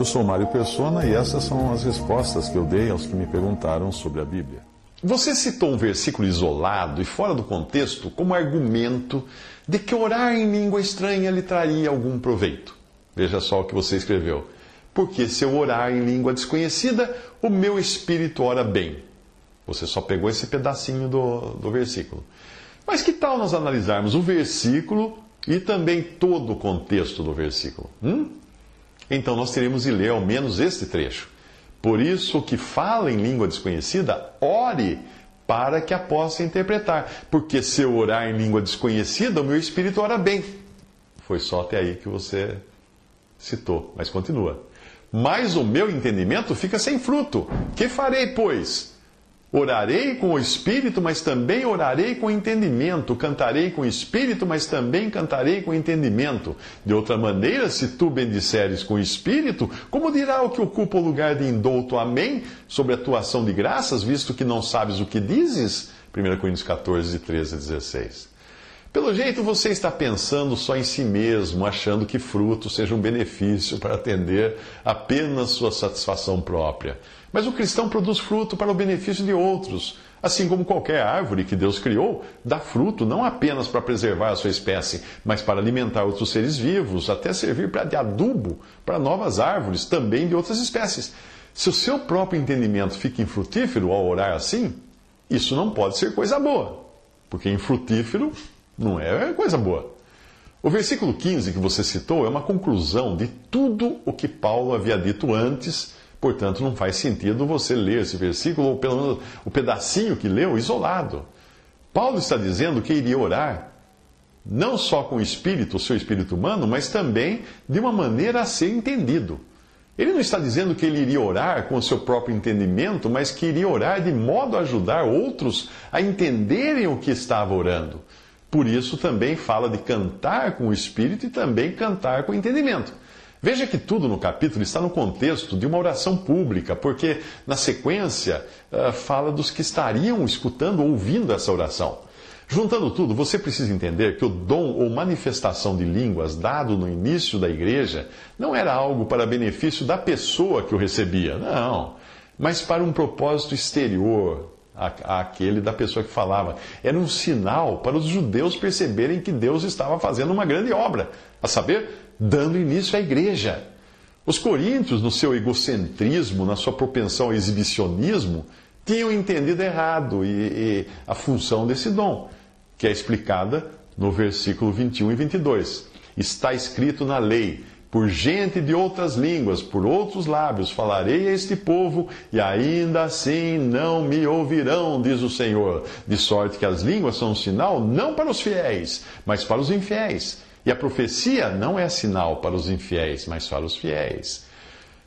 Eu sou Mário Persona e essas são as respostas que eu dei aos que me perguntaram sobre a Bíblia. Você citou um versículo isolado e fora do contexto como argumento de que orar em língua estranha lhe traria algum proveito. Veja só o que você escreveu. Porque se eu orar em língua desconhecida, o meu espírito ora bem. Você só pegou esse pedacinho do, do versículo. Mas que tal nós analisarmos o versículo e também todo o contexto do versículo? Hum? Então nós teremos de ler ao menos este trecho. Por isso, o que fala em língua desconhecida, ore para que a possa interpretar. Porque se eu orar em língua desconhecida, o meu espírito ora bem. Foi só até aí que você citou, mas continua. Mas o meu entendimento fica sem fruto. Que farei, pois? Orarei com o espírito, mas também orarei com entendimento. Cantarei com o espírito, mas também cantarei com entendimento. De outra maneira, se tu bendisseres com o espírito, como dirá o que ocupa o lugar de indouto amém sobre a tua ação de graças, visto que não sabes o que dizes? 1 Coríntios 14, 13 a 16. Pelo jeito, você está pensando só em si mesmo, achando que fruto seja um benefício para atender apenas sua satisfação própria. Mas o cristão produz fruto para o benefício de outros. Assim como qualquer árvore que Deus criou, dá fruto não apenas para preservar a sua espécie, mas para alimentar outros seres vivos, até servir de adubo para novas árvores, também de outras espécies. Se o seu próprio entendimento fica infrutífero ao orar assim, isso não pode ser coisa boa, porque infrutífero não é coisa boa. O versículo 15 que você citou é uma conclusão de tudo o que Paulo havia dito antes, portanto não faz sentido você ler esse versículo, ou pelo menos o pedacinho que leu, isolado. Paulo está dizendo que iria orar não só com o espírito, o seu espírito humano, mas também de uma maneira a ser entendido. Ele não está dizendo que ele iria orar com o seu próprio entendimento, mas que iria orar de modo a ajudar outros a entenderem o que estava orando. Por isso também fala de cantar com o espírito e também cantar com o entendimento. Veja que tudo no capítulo está no contexto de uma oração pública, porque na sequência uh, fala dos que estariam escutando, ouvindo essa oração. Juntando tudo, você precisa entender que o dom ou manifestação de línguas dado no início da igreja não era algo para benefício da pessoa que o recebia, não, mas para um propósito exterior, àquele da pessoa que falava. Era um sinal para os judeus perceberem que Deus estava fazendo uma grande obra, a saber, dando início à igreja. Os coríntios, no seu egocentrismo, na sua propensão ao exibicionismo, tinham entendido errado e, e a função desse dom, que é explicada no versículo 21 e 22. Está escrito na lei: por gente de outras línguas, por outros lábios, falarei a este povo, e ainda assim não me ouvirão, diz o Senhor. De sorte que as línguas são um sinal não para os fiéis, mas para os infiéis. E a profecia não é sinal para os infiéis, mas para os fiéis.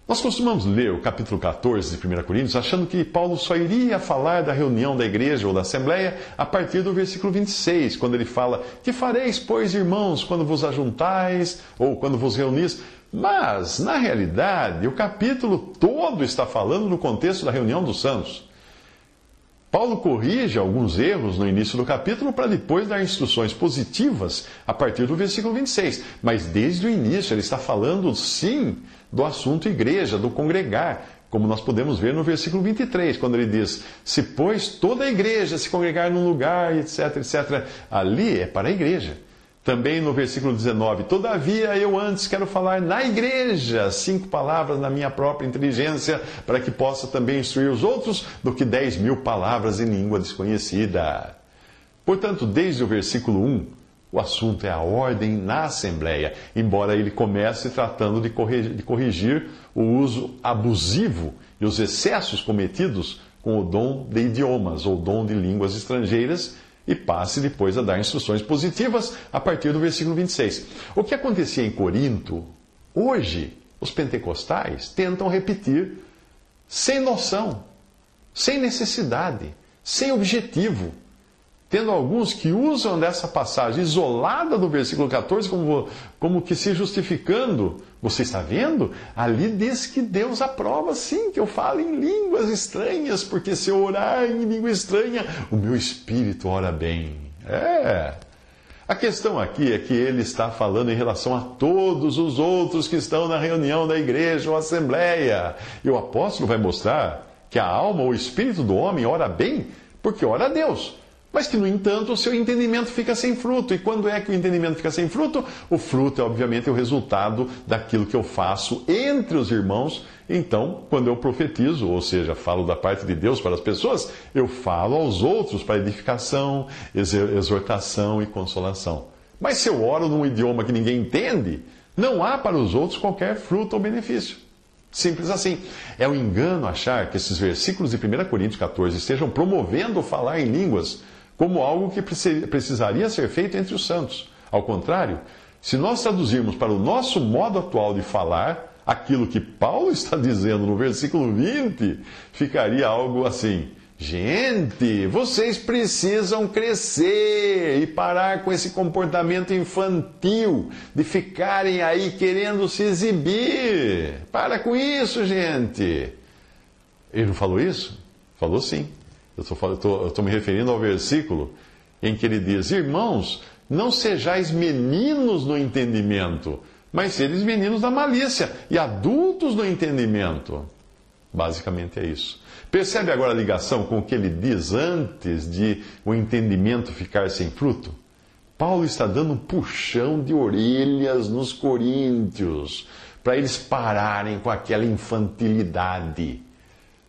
Nós costumamos ler o capítulo 14 de 1 Coríntios achando que Paulo só iria falar da reunião da igreja ou da assembleia a partir do versículo 26, quando ele fala: Que fareis, pois, irmãos, quando vos ajuntais ou quando vos reunis? Mas, na realidade, o capítulo todo está falando no contexto da reunião dos santos. Paulo corrige alguns erros no início do capítulo para depois dar instruções positivas a partir do versículo 26. Mas desde o início ele está falando, sim, do assunto igreja, do congregar, como nós podemos ver no versículo 23, quando ele diz: Se, pois, toda a igreja se congregar num lugar, etc, etc, ali é para a igreja. Também no versículo 19: Todavia eu antes quero falar na igreja cinco palavras na minha própria inteligência, para que possa também instruir os outros, do que dez mil palavras em língua desconhecida. Portanto, desde o versículo 1, o assunto é a ordem na Assembleia, embora ele comece tratando de corrigir, de corrigir o uso abusivo e os excessos cometidos com o dom de idiomas ou dom de línguas estrangeiras e passe depois a dar instruções positivas a partir do versículo 26. O que acontecia em Corinto, hoje, os pentecostais tentam repetir sem noção, sem necessidade, sem objetivo tendo alguns que usam dessa passagem isolada do versículo 14 como, como que se justificando. Você está vendo? Ali diz que Deus aprova sim que eu fale em línguas estranhas, porque se eu orar em língua estranha, o meu espírito ora bem. É. A questão aqui é que ele está falando em relação a todos os outros que estão na reunião da igreja ou assembleia. E o apóstolo vai mostrar que a alma ou o espírito do homem ora bem porque ora a Deus mas que, no entanto, o seu entendimento fica sem fruto. E quando é que o entendimento fica sem fruto? O fruto é, obviamente, o resultado daquilo que eu faço entre os irmãos. Então, quando eu profetizo, ou seja, falo da parte de Deus para as pessoas, eu falo aos outros para edificação, exortação e consolação. Mas se eu oro num idioma que ninguém entende, não há para os outros qualquer fruto ou benefício. Simples assim. É um engano achar que esses versículos de 1 Coríntios 14 estejam promovendo falar em línguas como algo que precisaria ser feito entre os santos. Ao contrário, se nós traduzirmos para o nosso modo atual de falar aquilo que Paulo está dizendo no versículo 20, ficaria algo assim: Gente, vocês precisam crescer e parar com esse comportamento infantil de ficarem aí querendo se exibir. Para com isso, gente. Ele não falou isso? Falou sim. Eu estou me referindo ao versículo em que ele diz: Irmãos, não sejais meninos no entendimento, mas seres meninos da malícia e adultos no entendimento. Basicamente é isso. Percebe agora a ligação com o que ele diz antes de o entendimento ficar sem fruto? Paulo está dando um puxão de orelhas nos coríntios para eles pararem com aquela infantilidade.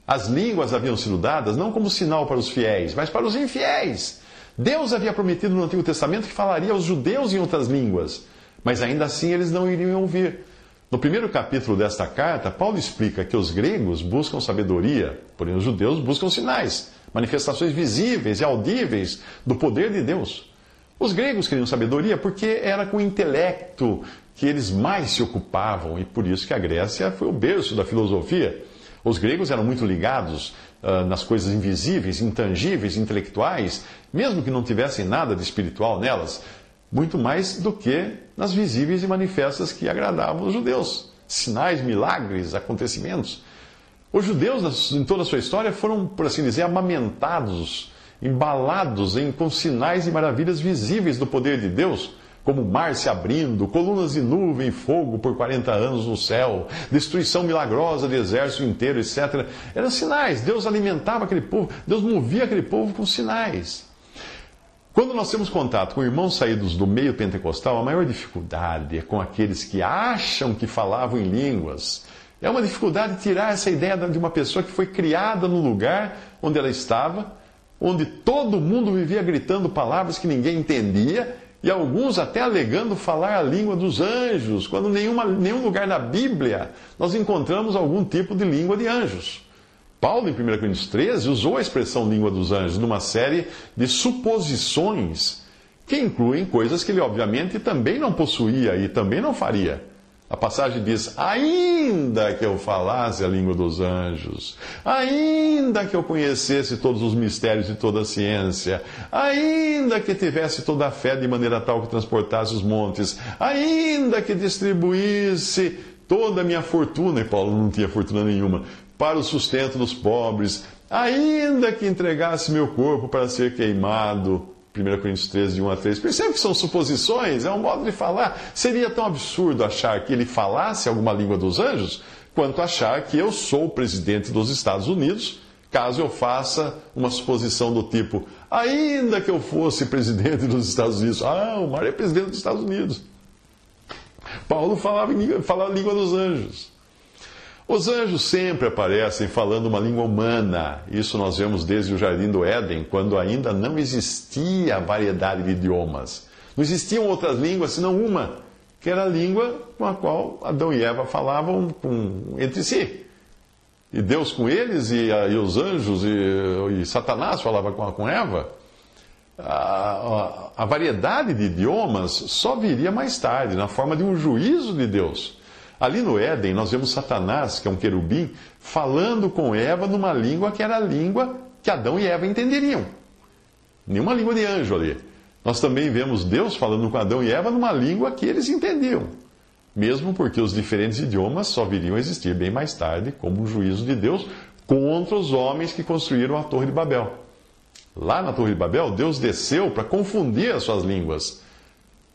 As línguas haviam sido dadas não como sinal para os fiéis, mas para os infiéis. Deus havia prometido no Antigo Testamento que falaria aos judeus em outras línguas, mas ainda assim eles não iriam ouvir. No primeiro capítulo desta carta, Paulo explica que os gregos buscam sabedoria, porém os judeus buscam sinais, manifestações visíveis e audíveis do poder de Deus. Os gregos queriam sabedoria porque era com o intelecto que eles mais se ocupavam e por isso que a Grécia foi o berço da filosofia. Os gregos eram muito ligados uh, nas coisas invisíveis, intangíveis, intelectuais, mesmo que não tivessem nada de espiritual nelas, muito mais do que nas visíveis e manifestas que agradavam os judeus. Sinais, milagres, acontecimentos. Os judeus, em toda a sua história, foram, por assim dizer, amamentados, embalados em, com sinais e maravilhas visíveis do poder de Deus como o mar se abrindo, colunas de nuvem e fogo por 40 anos no céu, destruição milagrosa de exército inteiro, etc. Eram sinais. Deus alimentava aquele povo, Deus movia aquele povo com sinais. Quando nós temos contato com irmãos saídos do meio pentecostal, a maior dificuldade é com aqueles que acham que falavam em línguas. É uma dificuldade tirar essa ideia de uma pessoa que foi criada no lugar onde ela estava, onde todo mundo vivia gritando palavras que ninguém entendia e alguns até alegando falar a língua dos anjos, quando nenhuma, nenhum lugar na Bíblia nós encontramos algum tipo de língua de anjos. Paulo, em 1 Coríntios 13, usou a expressão língua dos anjos numa série de suposições que incluem coisas que ele, obviamente, também não possuía e também não faria. A passagem diz: Ainda que eu falasse a língua dos anjos, ainda que eu conhecesse todos os mistérios e toda a ciência, ainda que tivesse toda a fé de maneira tal que transportasse os montes, ainda que distribuísse toda a minha fortuna, e Paulo não tinha fortuna nenhuma, para o sustento dos pobres, ainda que entregasse meu corpo para ser queimado, 1 Coríntios 13, de 1 a 3. Percebe que são suposições, é um modo de falar. Seria tão absurdo achar que ele falasse alguma língua dos anjos, quanto achar que eu sou o presidente dos Estados Unidos, caso eu faça uma suposição do tipo, ainda que eu fosse presidente dos Estados Unidos. Ah, o Mário é presidente dos Estados Unidos. Paulo falava, falava a língua dos anjos. Os anjos sempre aparecem falando uma língua humana. Isso nós vemos desde o Jardim do Éden, quando ainda não existia variedade de idiomas. Não existiam outras línguas senão uma, que era a língua com a qual Adão e Eva falavam com, entre si. E Deus com eles, e, e os anjos, e, e Satanás falava com, com Eva. a, a, a variedade de idiomas só viria mais tarde, na forma de um juízo de Deus. Ali no Éden, nós vemos Satanás, que é um querubim, falando com Eva numa língua que era a língua que Adão e Eva entenderiam. Nenhuma língua de anjo ali. Nós também vemos Deus falando com Adão e Eva numa língua que eles entendiam. Mesmo porque os diferentes idiomas só viriam a existir bem mais tarde, como um juízo de Deus contra os homens que construíram a Torre de Babel. Lá na Torre de Babel, Deus desceu para confundir as suas línguas.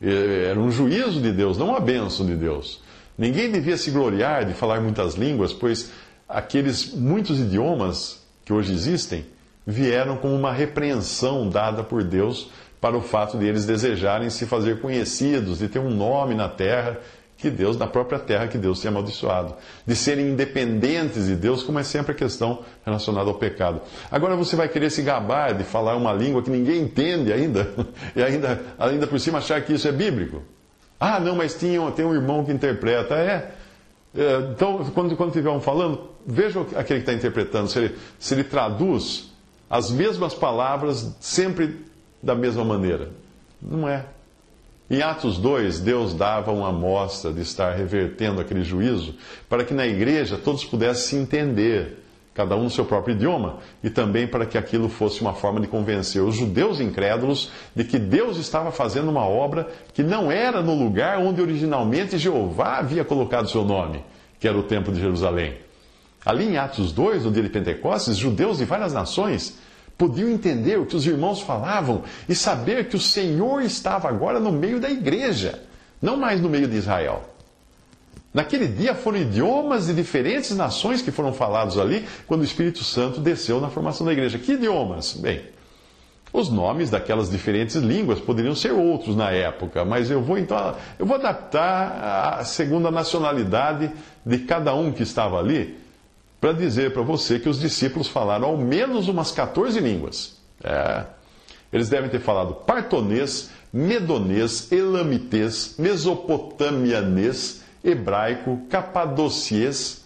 Era um juízo de Deus, não uma bênção de Deus. Ninguém devia se gloriar de falar muitas línguas, pois aqueles muitos idiomas que hoje existem vieram como uma repreensão dada por Deus para o fato de eles desejarem se fazer conhecidos, de ter um nome na terra que Deus, na própria terra que Deus tinha amaldiçoado, de serem independentes de Deus, como é sempre a questão relacionada ao pecado. Agora você vai querer se gabar de falar uma língua que ninguém entende ainda, e ainda, ainda por cima achar que isso é bíblico. Ah, não, mas tinha, tem um irmão que interpreta. É. é então, quando, quando tiver um falando, veja aquele que está interpretando, se ele, se ele traduz as mesmas palavras sempre da mesma maneira. Não é. Em Atos 2, Deus dava uma amostra de estar revertendo aquele juízo para que na igreja todos pudessem se entender cada um no seu próprio idioma, e também para que aquilo fosse uma forma de convencer os judeus incrédulos de que Deus estava fazendo uma obra que não era no lugar onde originalmente Jeová havia colocado seu nome, que era o Templo de Jerusalém. Ali em Atos 2, no dia de Pentecostes, judeus de várias nações podiam entender o que os irmãos falavam e saber que o Senhor estava agora no meio da igreja, não mais no meio de Israel. Naquele dia foram idiomas de diferentes nações que foram falados ali quando o Espírito Santo desceu na formação da igreja. Que idiomas? Bem, os nomes daquelas diferentes línguas poderiam ser outros na época, mas eu vou então eu vou adaptar a segunda nacionalidade de cada um que estava ali para dizer para você que os discípulos falaram ao menos umas 14 línguas. É. Eles devem ter falado partonês, medonês, elamitês, mesopotamianês, hebraico, capadociês,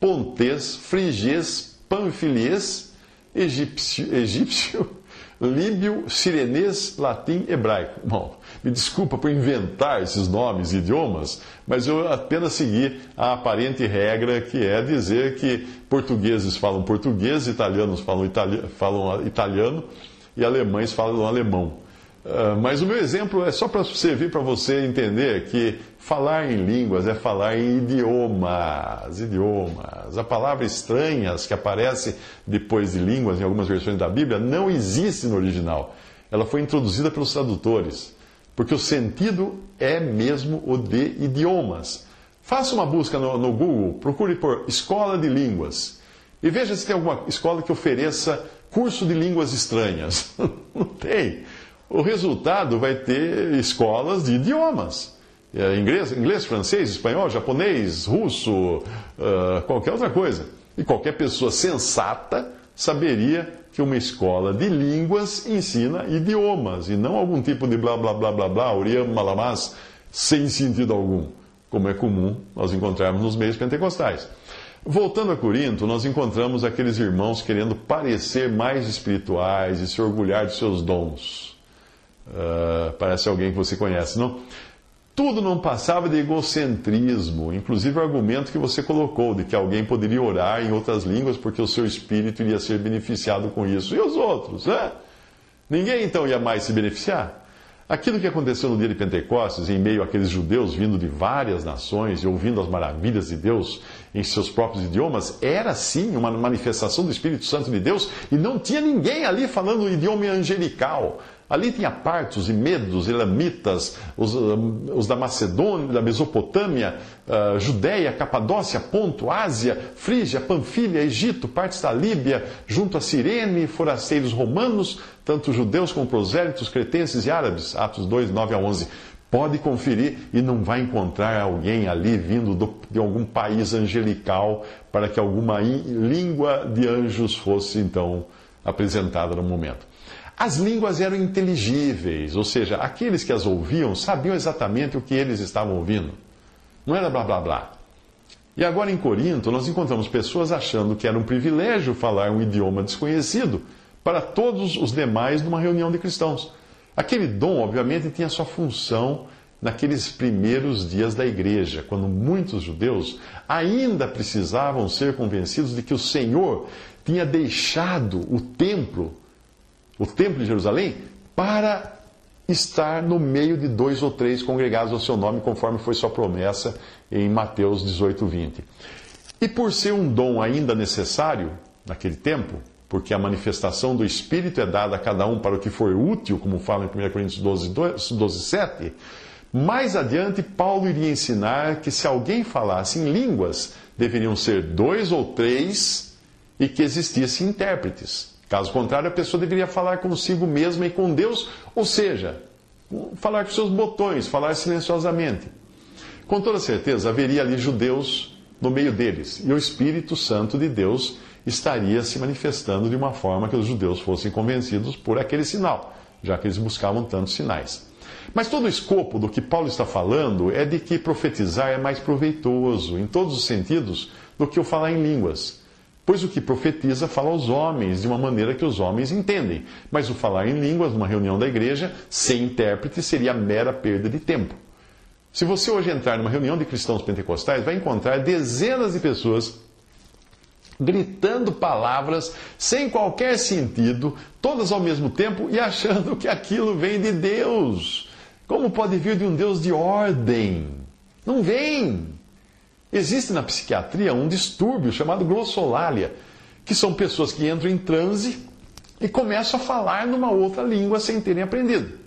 pontês, frigês, panfiliês, egípcio, egípcio líbio, sirenês, latim, hebraico. Bom, me desculpa por inventar esses nomes e idiomas, mas eu apenas segui a aparente regra que é dizer que portugueses falam português, italianos falam, itali falam italiano e alemães falam alemão. Uh, mas o meu exemplo é só para servir para você entender que falar em línguas é falar em idiomas, idiomas. A palavra estranhas que aparece depois de línguas em algumas versões da Bíblia não existe no original. Ela foi introduzida pelos tradutores, porque o sentido é mesmo o de idiomas. Faça uma busca no, no Google, procure por escola de línguas e veja se tem alguma escola que ofereça curso de línguas estranhas. não tem o resultado vai ter escolas de idiomas. É, inglês, inglês francês, espanhol, japonês, russo, uh, qualquer outra coisa. E qualquer pessoa sensata saberia que uma escola de línguas ensina idiomas e não algum tipo de blá blá blá blá blá, oriam malamás, sem sentido algum, como é comum nós encontrarmos nos meios pentecostais. Voltando a Corinto, nós encontramos aqueles irmãos querendo parecer mais espirituais e se orgulhar de seus dons. Uh, parece alguém que você conhece, não? Tudo não passava de egocentrismo, inclusive o argumento que você colocou de que alguém poderia orar em outras línguas porque o seu espírito iria ser beneficiado com isso. E os outros, né? Ninguém então ia mais se beneficiar? Aquilo que aconteceu no dia de Pentecostes, em meio àqueles judeus vindo de várias nações e ouvindo as maravilhas de Deus em seus próprios idiomas, era sim uma manifestação do Espírito Santo de Deus e não tinha ninguém ali falando o idioma angelical. Ali tinha partos e medos, elamitas, os, os da Macedônia, da Mesopotâmia, uh, Judéia, Capadócia, Ponto, Ásia, Frígia, Panfilha, Egito, partes da Líbia, junto a Cirene, forasteiros romanos, tanto judeus como prosélitos, cretenses e árabes. Atos 2, 9 a 11. Pode conferir e não vai encontrar alguém ali vindo do, de algum país angelical para que alguma língua de anjos fosse então apresentada no momento. As línguas eram inteligíveis, ou seja, aqueles que as ouviam sabiam exatamente o que eles estavam ouvindo. Não era blá blá blá. E agora em Corinto, nós encontramos pessoas achando que era um privilégio falar um idioma desconhecido, para todos os demais numa reunião de cristãos. Aquele dom, obviamente, tinha sua função naqueles primeiros dias da igreja, quando muitos judeus ainda precisavam ser convencidos de que o Senhor tinha deixado o templo, o templo de Jerusalém, para estar no meio de dois ou três congregados ao seu nome, conforme foi sua promessa em Mateus 18, 20. E por ser um dom ainda necessário naquele tempo, porque a manifestação do Espírito é dada a cada um para o que for útil, como fala em 1 Coríntios 12, 12 7, mais adiante, Paulo iria ensinar que se alguém falasse em línguas, deveriam ser dois ou três e que existissem intérpretes. Caso contrário, a pessoa deveria falar consigo mesma e com Deus, ou seja, falar com seus botões, falar silenciosamente. Com toda certeza, haveria ali judeus no meio deles, e o Espírito Santo de Deus estaria se manifestando de uma forma que os judeus fossem convencidos por aquele sinal, já que eles buscavam tantos sinais. Mas todo o escopo do que Paulo está falando é de que profetizar é mais proveitoso, em todos os sentidos, do que o falar em línguas. Pois o que profetiza fala aos homens de uma maneira que os homens entendem. Mas o falar em línguas numa reunião da igreja, sem intérprete, seria mera perda de tempo. Se você hoje entrar numa reunião de cristãos pentecostais, vai encontrar dezenas de pessoas gritando palavras sem qualquer sentido, todas ao mesmo tempo e achando que aquilo vem de Deus. Como pode vir de um Deus de ordem? Não vem. Existe na psiquiatria um distúrbio chamado glossolalia, que são pessoas que entram em transe e começam a falar numa outra língua sem terem aprendido.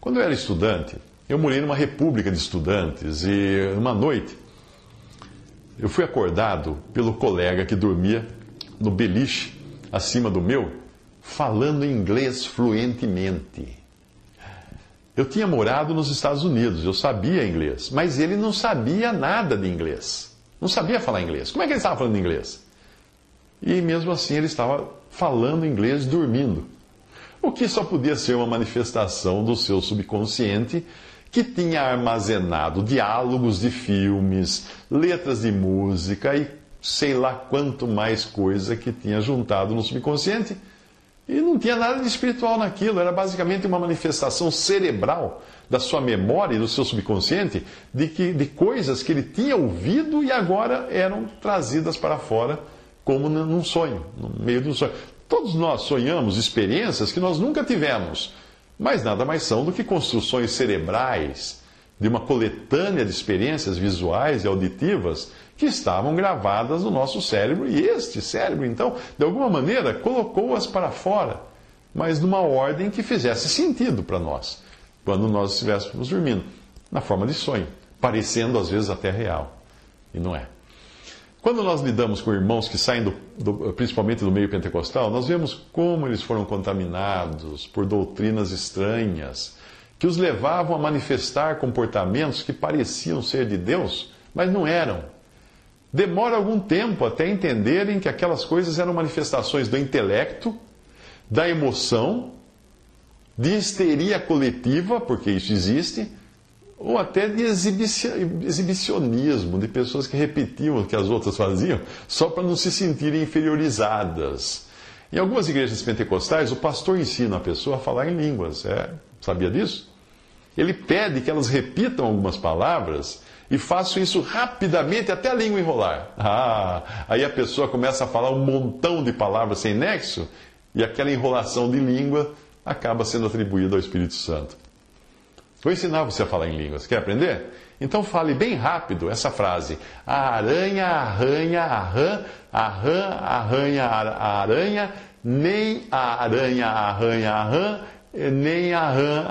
Quando eu era estudante, eu morei numa república de estudantes e uma noite eu fui acordado pelo colega que dormia no beliche acima do meu, falando inglês fluentemente. Eu tinha morado nos Estados Unidos, eu sabia inglês, mas ele não sabia nada de inglês. Não sabia falar inglês. Como é que ele estava falando inglês? E mesmo assim ele estava falando inglês dormindo. O que só podia ser uma manifestação do seu subconsciente que tinha armazenado diálogos de filmes, letras de música e sei lá quanto mais coisa que tinha juntado no subconsciente e não tinha nada de espiritual naquilo, era basicamente uma manifestação cerebral da sua memória e do seu subconsciente de, que, de coisas que ele tinha ouvido e agora eram trazidas para fora como num sonho, no meio de um sonho. Todos nós sonhamos experiências que nós nunca tivemos, mas nada mais são do que construções cerebrais de uma coletânea de experiências visuais e auditivas que estavam gravadas no nosso cérebro, e este cérebro, então, de alguma maneira, colocou-as para fora, mas numa ordem que fizesse sentido para nós, quando nós estivéssemos dormindo, na forma de sonho, parecendo às vezes até real, e não é. Quando nós lidamos com irmãos que saem, do, do, principalmente do meio pentecostal, nós vemos como eles foram contaminados por doutrinas estranhas, que os levavam a manifestar comportamentos que pareciam ser de Deus, mas não eram demora algum tempo até entenderem que aquelas coisas eram manifestações do intelecto, da emoção, de histeria coletiva, porque isso existe, ou até de exibicionismo, de pessoas que repetiam o que as outras faziam só para não se sentirem inferiorizadas. Em algumas igrejas pentecostais, o pastor ensina a pessoa a falar em línguas. É, sabia disso? Ele pede que elas repitam algumas palavras e faço isso rapidamente até a língua enrolar. Ah, aí a pessoa começa a falar um montão de palavras sem nexo e aquela enrolação de língua acaba sendo atribuída ao Espírito Santo. Vou ensinar você a falar em línguas. Quer aprender? Então fale bem rápido essa frase. A aranha arranha a rã, a rã arranha a aranha, nem a aranha arranha a rã, nem a rã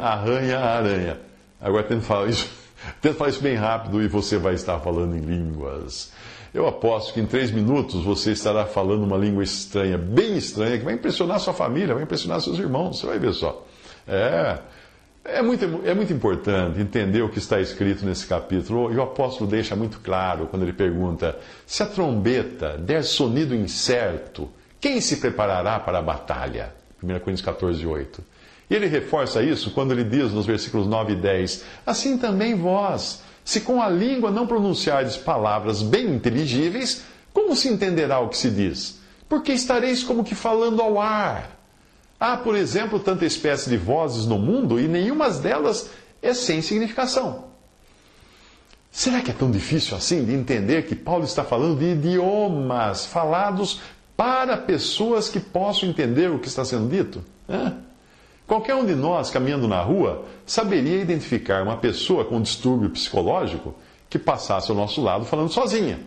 arranha a aranha. Agora tento falar isso Tenta falar isso bem rápido e você vai estar falando em línguas. Eu aposto que em três minutos você estará falando uma língua estranha, bem estranha, que vai impressionar sua família, vai impressionar seus irmãos. Você vai ver só. É. É muito, é muito importante entender o que está escrito nesse capítulo. E o apóstolo deixa muito claro quando ele pergunta: se a trombeta der sonido incerto, quem se preparará para a batalha? 1 Coríntios 14, 8. Ele reforça isso quando ele diz nos versículos 9 e 10: Assim também vós, se com a língua não pronunciardes palavras bem inteligíveis, como se entenderá o que se diz? porque estareis como que falando ao ar. Há, por exemplo, tanta espécie de vozes no mundo e nenhuma delas é sem significação. Será que é tão difícil assim de entender que Paulo está falando de idiomas falados para pessoas que possam entender o que está sendo dito? É? Qualquer um de nós, caminhando na rua, saberia identificar uma pessoa com distúrbio psicológico que passasse ao nosso lado falando sozinha.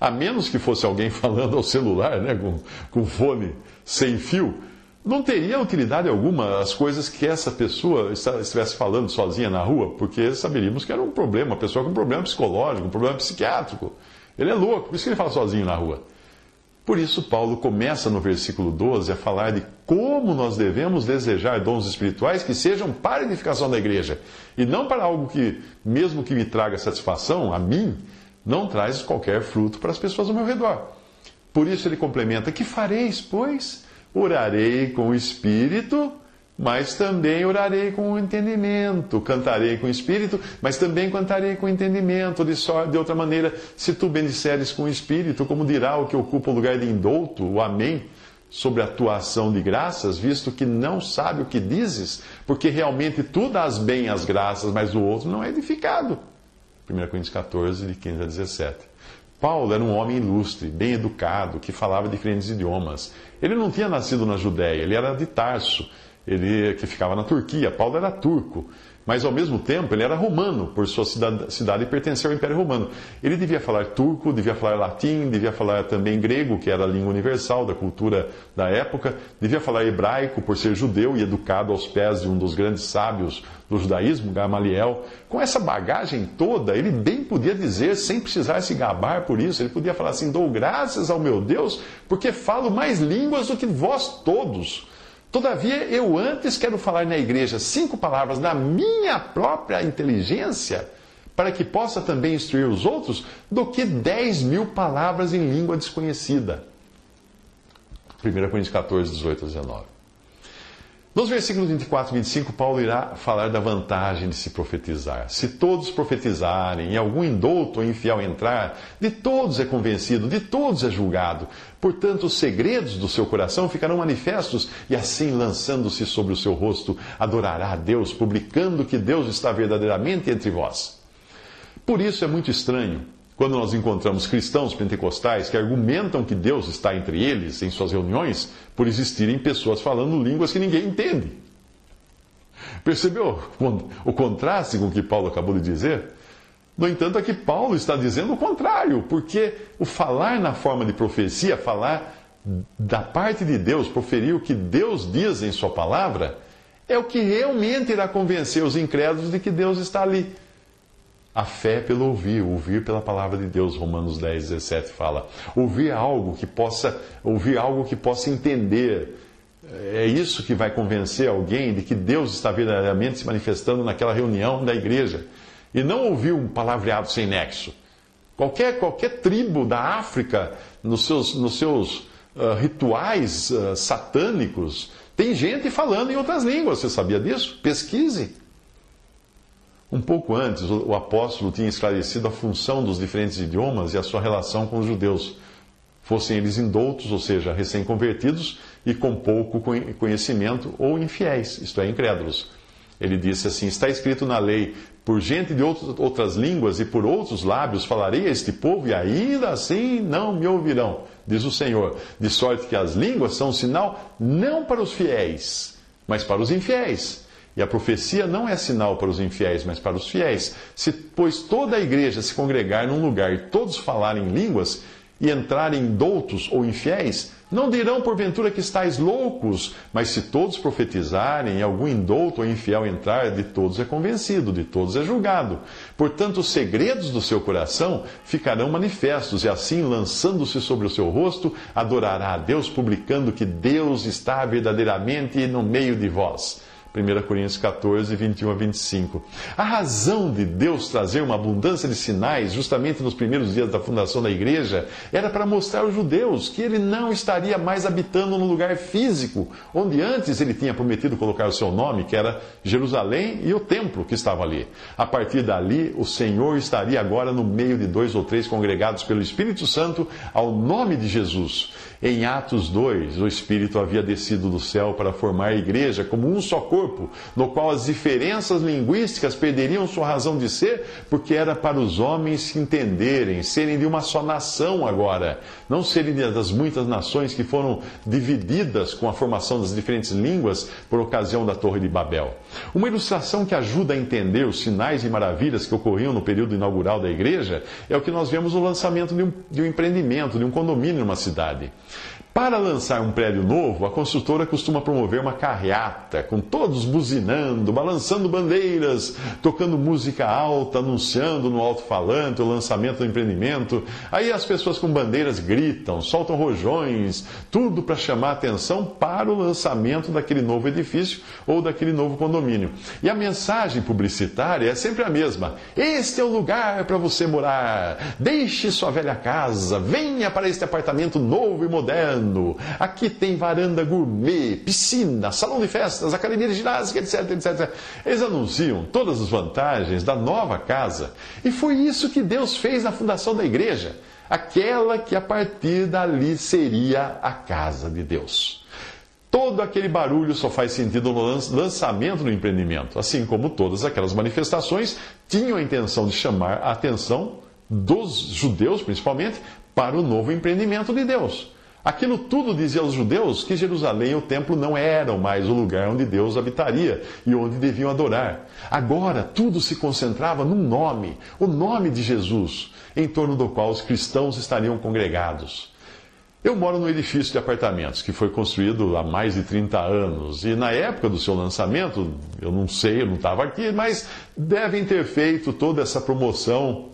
A menos que fosse alguém falando ao celular, né, com, com fone sem fio, não teria utilidade alguma as coisas que essa pessoa estivesse falando sozinha na rua, porque saberíamos que era um problema, uma pessoa com um problema psicológico, um problema psiquiátrico. Ele é louco, por isso que ele fala sozinho na rua. Por isso, Paulo começa no versículo 12 a falar de como nós devemos desejar dons espirituais que sejam para a edificação da igreja e não para algo que, mesmo que me traga satisfação, a mim, não traz qualquer fruto para as pessoas ao meu redor. Por isso, ele complementa: Que fareis, pois? Orarei com o espírito mas também orarei com o entendimento, cantarei com o espírito, mas também cantarei com o entendimento. De, só, de outra maneira, se tu bendisseres com o espírito, como dirá o que ocupa o lugar de indouto, o amém, sobre a tua ação de graças, visto que não sabe o que dizes, porque realmente tu dás bem as graças, mas o outro não é edificado. 1 Coríntios 14, de 15 a 17. Paulo era um homem ilustre, bem educado, que falava diferentes idiomas. Ele não tinha nascido na Judéia, ele era de Tarso ele que ficava na Turquia. Paulo era turco, mas ao mesmo tempo ele era romano, por sua cidade, cidade pertencer ao Império Romano. Ele devia falar turco, devia falar latim, devia falar também grego, que era a língua universal da cultura da época, devia falar hebraico, por ser judeu e educado aos pés de um dos grandes sábios do judaísmo, Gamaliel. Com essa bagagem toda, ele bem podia dizer, sem precisar se gabar por isso, ele podia falar assim: dou graças ao meu Deus, porque falo mais línguas do que vós todos. Todavia, eu antes quero falar na igreja cinco palavras na minha própria inteligência, para que possa também instruir os outros, do que dez mil palavras em língua desconhecida. 1 Coríntios 14, 18 a 19. Nos versículos 24 e 25, Paulo irá falar da vantagem de se profetizar. Se todos profetizarem e algum indouto ou infiel entrar, de todos é convencido, de todos é julgado. Portanto, os segredos do seu coração ficarão manifestos e assim, lançando-se sobre o seu rosto, adorará a Deus, publicando que Deus está verdadeiramente entre vós. Por isso é muito estranho quando nós encontramos cristãos pentecostais que argumentam que Deus está entre eles em suas reuniões por existirem pessoas falando línguas que ninguém entende. Percebeu o contraste com o que Paulo acabou de dizer? No entanto, aqui Paulo está dizendo o contrário, porque o falar na forma de profecia, falar da parte de Deus, proferir o que Deus diz em Sua palavra, é o que realmente irá convencer os incrédulos de que Deus está ali. A fé pelo ouvir, ouvir pela palavra de Deus, Romanos 10, 17 fala. Ouvir algo que possa, ouvir algo que possa entender. É isso que vai convencer alguém de que Deus está verdadeiramente se manifestando naquela reunião da igreja. E não ouvir um palavreado sem nexo. Qualquer, qualquer tribo da África, nos seus, nos seus uh, rituais uh, satânicos, tem gente falando em outras línguas. Você sabia disso? Pesquise. Um pouco antes, o apóstolo tinha esclarecido a função dos diferentes idiomas e a sua relação com os judeus, fossem eles indoutos, ou seja, recém-convertidos e com pouco conhecimento, ou infiéis, isto é, incrédulos. Ele disse assim: Está escrito na lei, por gente de outras línguas e por outros lábios falarei a este povo, e ainda assim não me ouvirão, diz o Senhor. De sorte que as línguas são um sinal não para os fiéis, mas para os infiéis e a profecia não é sinal para os infiéis, mas para os fiéis. Se, pois, toda a igreja se congregar num lugar e todos falarem línguas, e entrarem doutos ou infiéis, não dirão porventura que estáis loucos, mas se todos profetizarem e algum indouto ou infiel entrar, de todos é convencido, de todos é julgado. Portanto, os segredos do seu coração ficarão manifestos, e assim, lançando-se sobre o seu rosto, adorará a Deus, publicando que Deus está verdadeiramente no meio de vós. 1 Coríntios 14, 21 a 25. A razão de Deus trazer uma abundância de sinais, justamente nos primeiros dias da fundação da igreja, era para mostrar aos judeus que ele não estaria mais habitando no lugar físico, onde antes ele tinha prometido colocar o seu nome, que era Jerusalém e o templo que estava ali. A partir dali, o Senhor estaria agora no meio de dois ou três congregados pelo Espírito Santo ao nome de Jesus. Em Atos 2, o Espírito havia descido do céu para formar a igreja como um só corpo, no qual as diferenças linguísticas perderiam sua razão de ser, porque era para os homens se entenderem, serem de uma só nação agora, não serem das muitas nações que foram divididas com a formação das diferentes línguas por ocasião da Torre de Babel. Uma ilustração que ajuda a entender os sinais e maravilhas que ocorriam no período inaugural da igreja é o que nós vemos no lançamento de um, de um empreendimento, de um condomínio numa cidade. Para lançar um prédio novo, a construtora costuma promover uma carreata, com todos buzinando, balançando bandeiras, tocando música alta, anunciando no alto-falante o lançamento do empreendimento. Aí as pessoas com bandeiras gritam, soltam rojões, tudo para chamar atenção para o lançamento daquele novo edifício ou daquele novo condomínio. E a mensagem publicitária é sempre a mesma: Este é o lugar para você morar. Deixe sua velha casa, venha para este apartamento novo e moderno Aqui tem varanda gourmet, piscina, salão de festas, academia de ginástica, etc, etc. Eles anunciam todas as vantagens da nova casa. E foi isso que Deus fez na fundação da igreja. Aquela que a partir dali seria a casa de Deus. Todo aquele barulho só faz sentido no lançamento do empreendimento, assim como todas aquelas manifestações tinham a intenção de chamar a atenção dos judeus, principalmente, para o novo empreendimento de Deus. Aquilo tudo dizia aos judeus que Jerusalém e o templo não eram mais o lugar onde Deus habitaria e onde deviam adorar. Agora tudo se concentrava num nome, o nome de Jesus, em torno do qual os cristãos estariam congregados. Eu moro num edifício de apartamentos que foi construído há mais de 30 anos e na época do seu lançamento, eu não sei, eu não estava aqui, mas devem ter feito toda essa promoção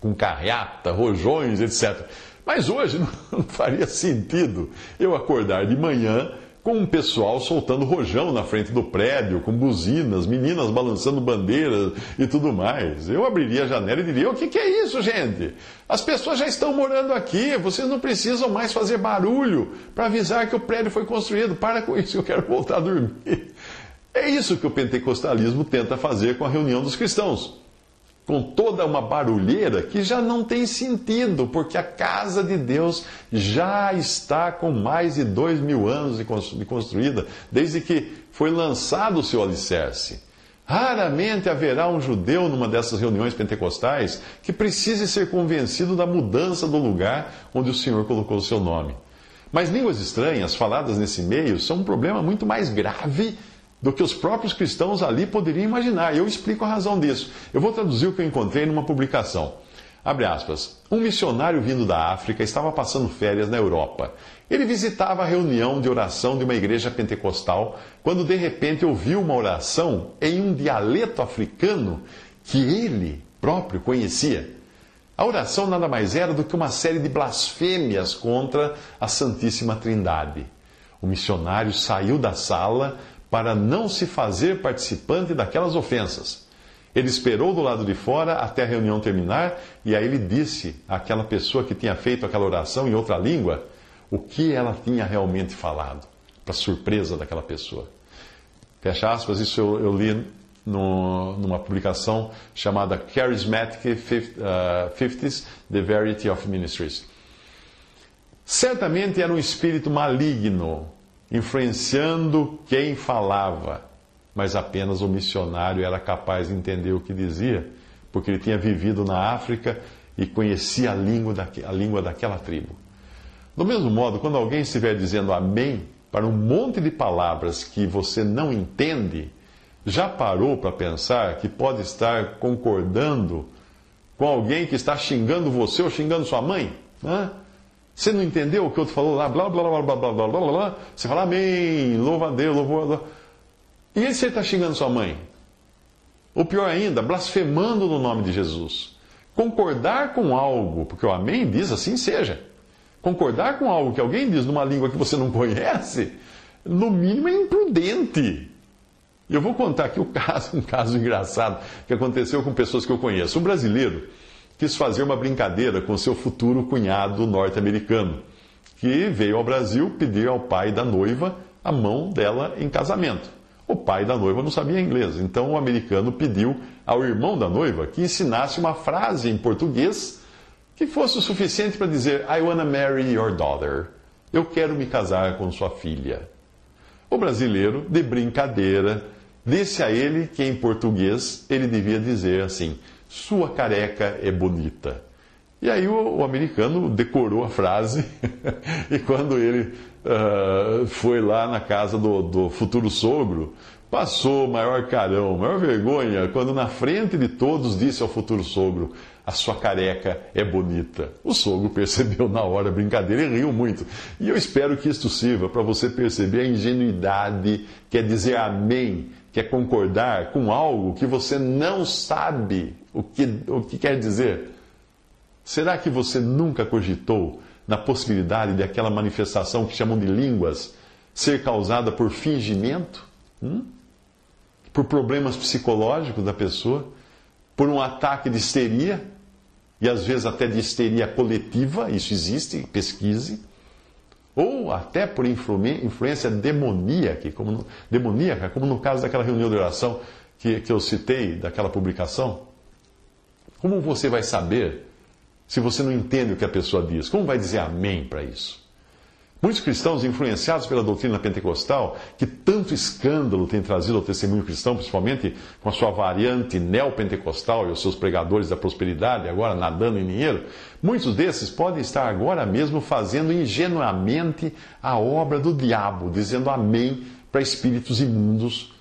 com carreata, rojões, etc. Mas hoje não faria sentido eu acordar de manhã com um pessoal soltando rojão na frente do prédio, com buzinas, meninas balançando bandeiras e tudo mais. Eu abriria a janela e diria: O que, que é isso, gente? As pessoas já estão morando aqui, vocês não precisam mais fazer barulho para avisar que o prédio foi construído. Para com isso, eu quero voltar a dormir. É isso que o pentecostalismo tenta fazer com a reunião dos cristãos com toda uma barulheira que já não tem sentido, porque a casa de Deus já está com mais de dois mil anos de construída, desde que foi lançado o seu alicerce. Raramente haverá um judeu numa dessas reuniões pentecostais que precise ser convencido da mudança do lugar onde o Senhor colocou o seu nome. Mas línguas estranhas faladas nesse meio são um problema muito mais grave do que os próprios cristãos ali poderiam imaginar. Eu explico a razão disso. Eu vou traduzir o que eu encontrei numa publicação. Abre aspas. Um missionário vindo da África estava passando férias na Europa. Ele visitava a reunião de oração de uma igreja pentecostal quando de repente ouviu uma oração em um dialeto africano que ele próprio conhecia. A oração nada mais era do que uma série de blasfêmias contra a Santíssima Trindade. O missionário saiu da sala para não se fazer participante daquelas ofensas. Ele esperou do lado de fora até a reunião terminar e aí ele disse àquela pessoa que tinha feito aquela oração em outra língua o que ela tinha realmente falado, para surpresa daquela pessoa. Fecha aspas, isso eu, eu li no, numa publicação chamada Charismatic uh, Fifties, The Verity of Ministries. Certamente era um espírito maligno influenciando quem falava, mas apenas o missionário era capaz de entender o que dizia, porque ele tinha vivido na África e conhecia a língua, daque, a língua daquela tribo. Do mesmo modo, quando alguém estiver dizendo amém para um monte de palavras que você não entende, já parou para pensar que pode estar concordando com alguém que está xingando você ou xingando sua mãe? Hã? Você não entendeu o que o outro falou lá? Blá, blá, blá, blá, blá, blá, blá, blá. Você fala amém, louva a Deus, louva a Deus. E aí você está xingando sua mãe? Ou pior ainda, blasfemando no nome de Jesus. Concordar com algo, porque o amém diz assim seja. Concordar com algo que alguém diz numa língua que você não conhece, no mínimo é imprudente. Eu vou contar aqui um caso, um caso engraçado que aconteceu com pessoas que eu conheço. Um brasileiro quis fazer uma brincadeira com seu futuro cunhado norte-americano, que veio ao Brasil pedir ao pai da noiva a mão dela em casamento. O pai da noiva não sabia inglês, então o americano pediu ao irmão da noiva que ensinasse uma frase em português que fosse o suficiente para dizer I wanna marry your daughter. Eu quero me casar com sua filha. O brasileiro, de brincadeira, disse a ele que em português ele devia dizer assim: Sua careca é bonita. E aí o, o americano decorou a frase, e quando ele uh, foi lá na casa do, do futuro sogro, passou maior carão, maior vergonha, quando na frente de todos disse ao futuro sogro: A sua careca é bonita. O sogro percebeu na hora a brincadeira e riu muito. E eu espero que isto sirva para você perceber a ingenuidade, quer dizer amém, quer concordar com algo que você não sabe o que, o que quer dizer. Será que você nunca cogitou na possibilidade de aquela manifestação que chamam de línguas ser causada por fingimento? Hum? Por problemas psicológicos da pessoa? Por um ataque de histeria? E às vezes até de histeria coletiva, isso existe, pesquise. Ou até por influência demoníaca, como no, demoníaca, como no caso daquela reunião de oração que, que eu citei, daquela publicação. Como você vai saber se você não entende o que a pessoa diz? Como vai dizer amém para isso? Muitos cristãos, influenciados pela doutrina pentecostal, que tanto escândalo tem trazido ao testemunho cristão, principalmente com a sua variante neopentecostal e os seus pregadores da prosperidade, agora nadando em dinheiro, muitos desses podem estar agora mesmo fazendo ingenuamente a obra do diabo, dizendo amém para espíritos imundos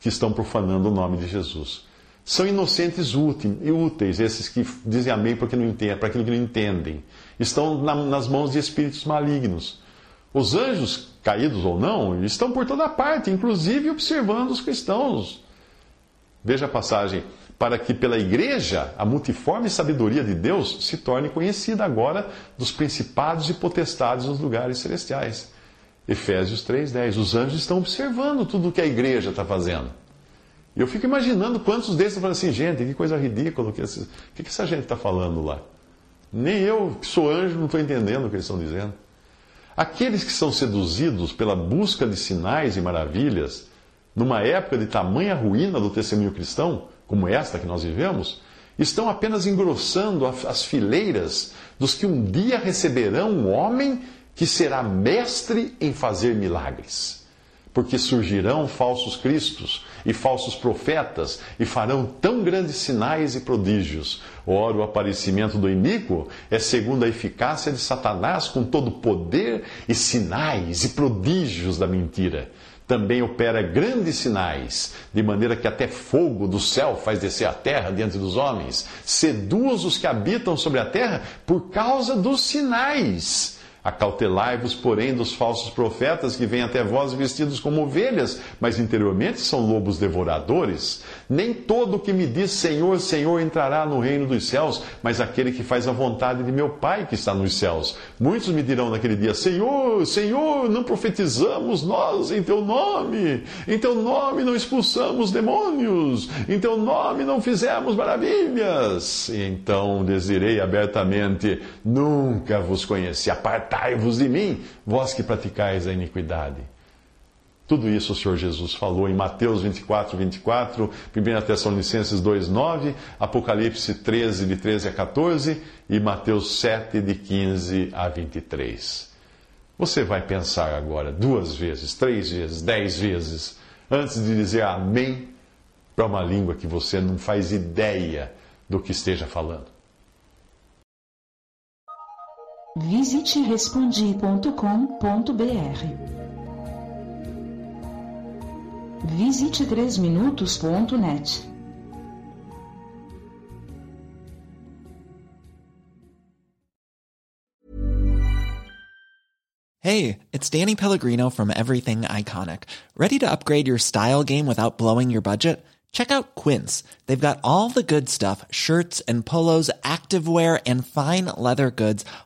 que estão profanando o nome de Jesus. São inocentes e úteis, esses que dizem amém porque não entendem, para aquilo que não entendem. Estão na, nas mãos de espíritos malignos. Os anjos, caídos ou não, estão por toda parte, inclusive observando os cristãos. Veja a passagem. Para que pela igreja a multiforme sabedoria de Deus se torne conhecida agora dos principados e potestades nos lugares celestiais. Efésios 3,10. Os anjos estão observando tudo o que a igreja está fazendo. E eu fico imaginando quantos desses falam assim, gente, que coisa ridícula, o que, que, que essa gente está falando lá? Nem eu, que sou anjo, não estou entendendo o que eles estão dizendo. Aqueles que são seduzidos pela busca de sinais e maravilhas, numa época de tamanha ruína do testemunho cristão, como esta que nós vivemos, estão apenas engrossando as fileiras dos que um dia receberão um homem que será mestre em fazer milagres porque surgirão falsos cristos e falsos profetas e farão tão grandes sinais e prodígios. Ora, o aparecimento do iníquo é segundo a eficácia de Satanás com todo poder e sinais e prodígios da mentira. Também opera grandes sinais, de maneira que até fogo do céu faz descer a terra diante dos homens. Seduz os que habitam sobre a terra por causa dos sinais Acautelai-vos, porém, dos falsos profetas que vêm até vós vestidos como ovelhas, mas interiormente são lobos devoradores. Nem todo o que me diz Senhor, Senhor entrará no reino dos céus, mas aquele que faz a vontade de meu Pai que está nos céus. Muitos me dirão naquele dia: Senhor, Senhor, não profetizamos nós em teu nome, em teu nome não expulsamos demônios, em teu nome não fizemos maravilhas. Então lhes direi abertamente: Nunca vos conheci. Apartai Apartai-vos de mim, vós que praticais a iniquidade. Tudo isso o Senhor Jesus falou em Mateus 24, 24, 1 Tessalonicenses 2, 9, Apocalipse 13, de 13 a 14 e Mateus 7, de 15 a 23. Você vai pensar agora duas vezes, três vezes, dez vezes, antes de dizer amém para uma língua que você não faz ideia do que esteja falando. Visite respondi.com.br. Visite 3minutos.net. Hey, it's Danny Pellegrino from Everything Iconic. Ready to upgrade your style game without blowing your budget? Check out Quince. They've got all the good stuff shirts and polos, activewear, and fine leather goods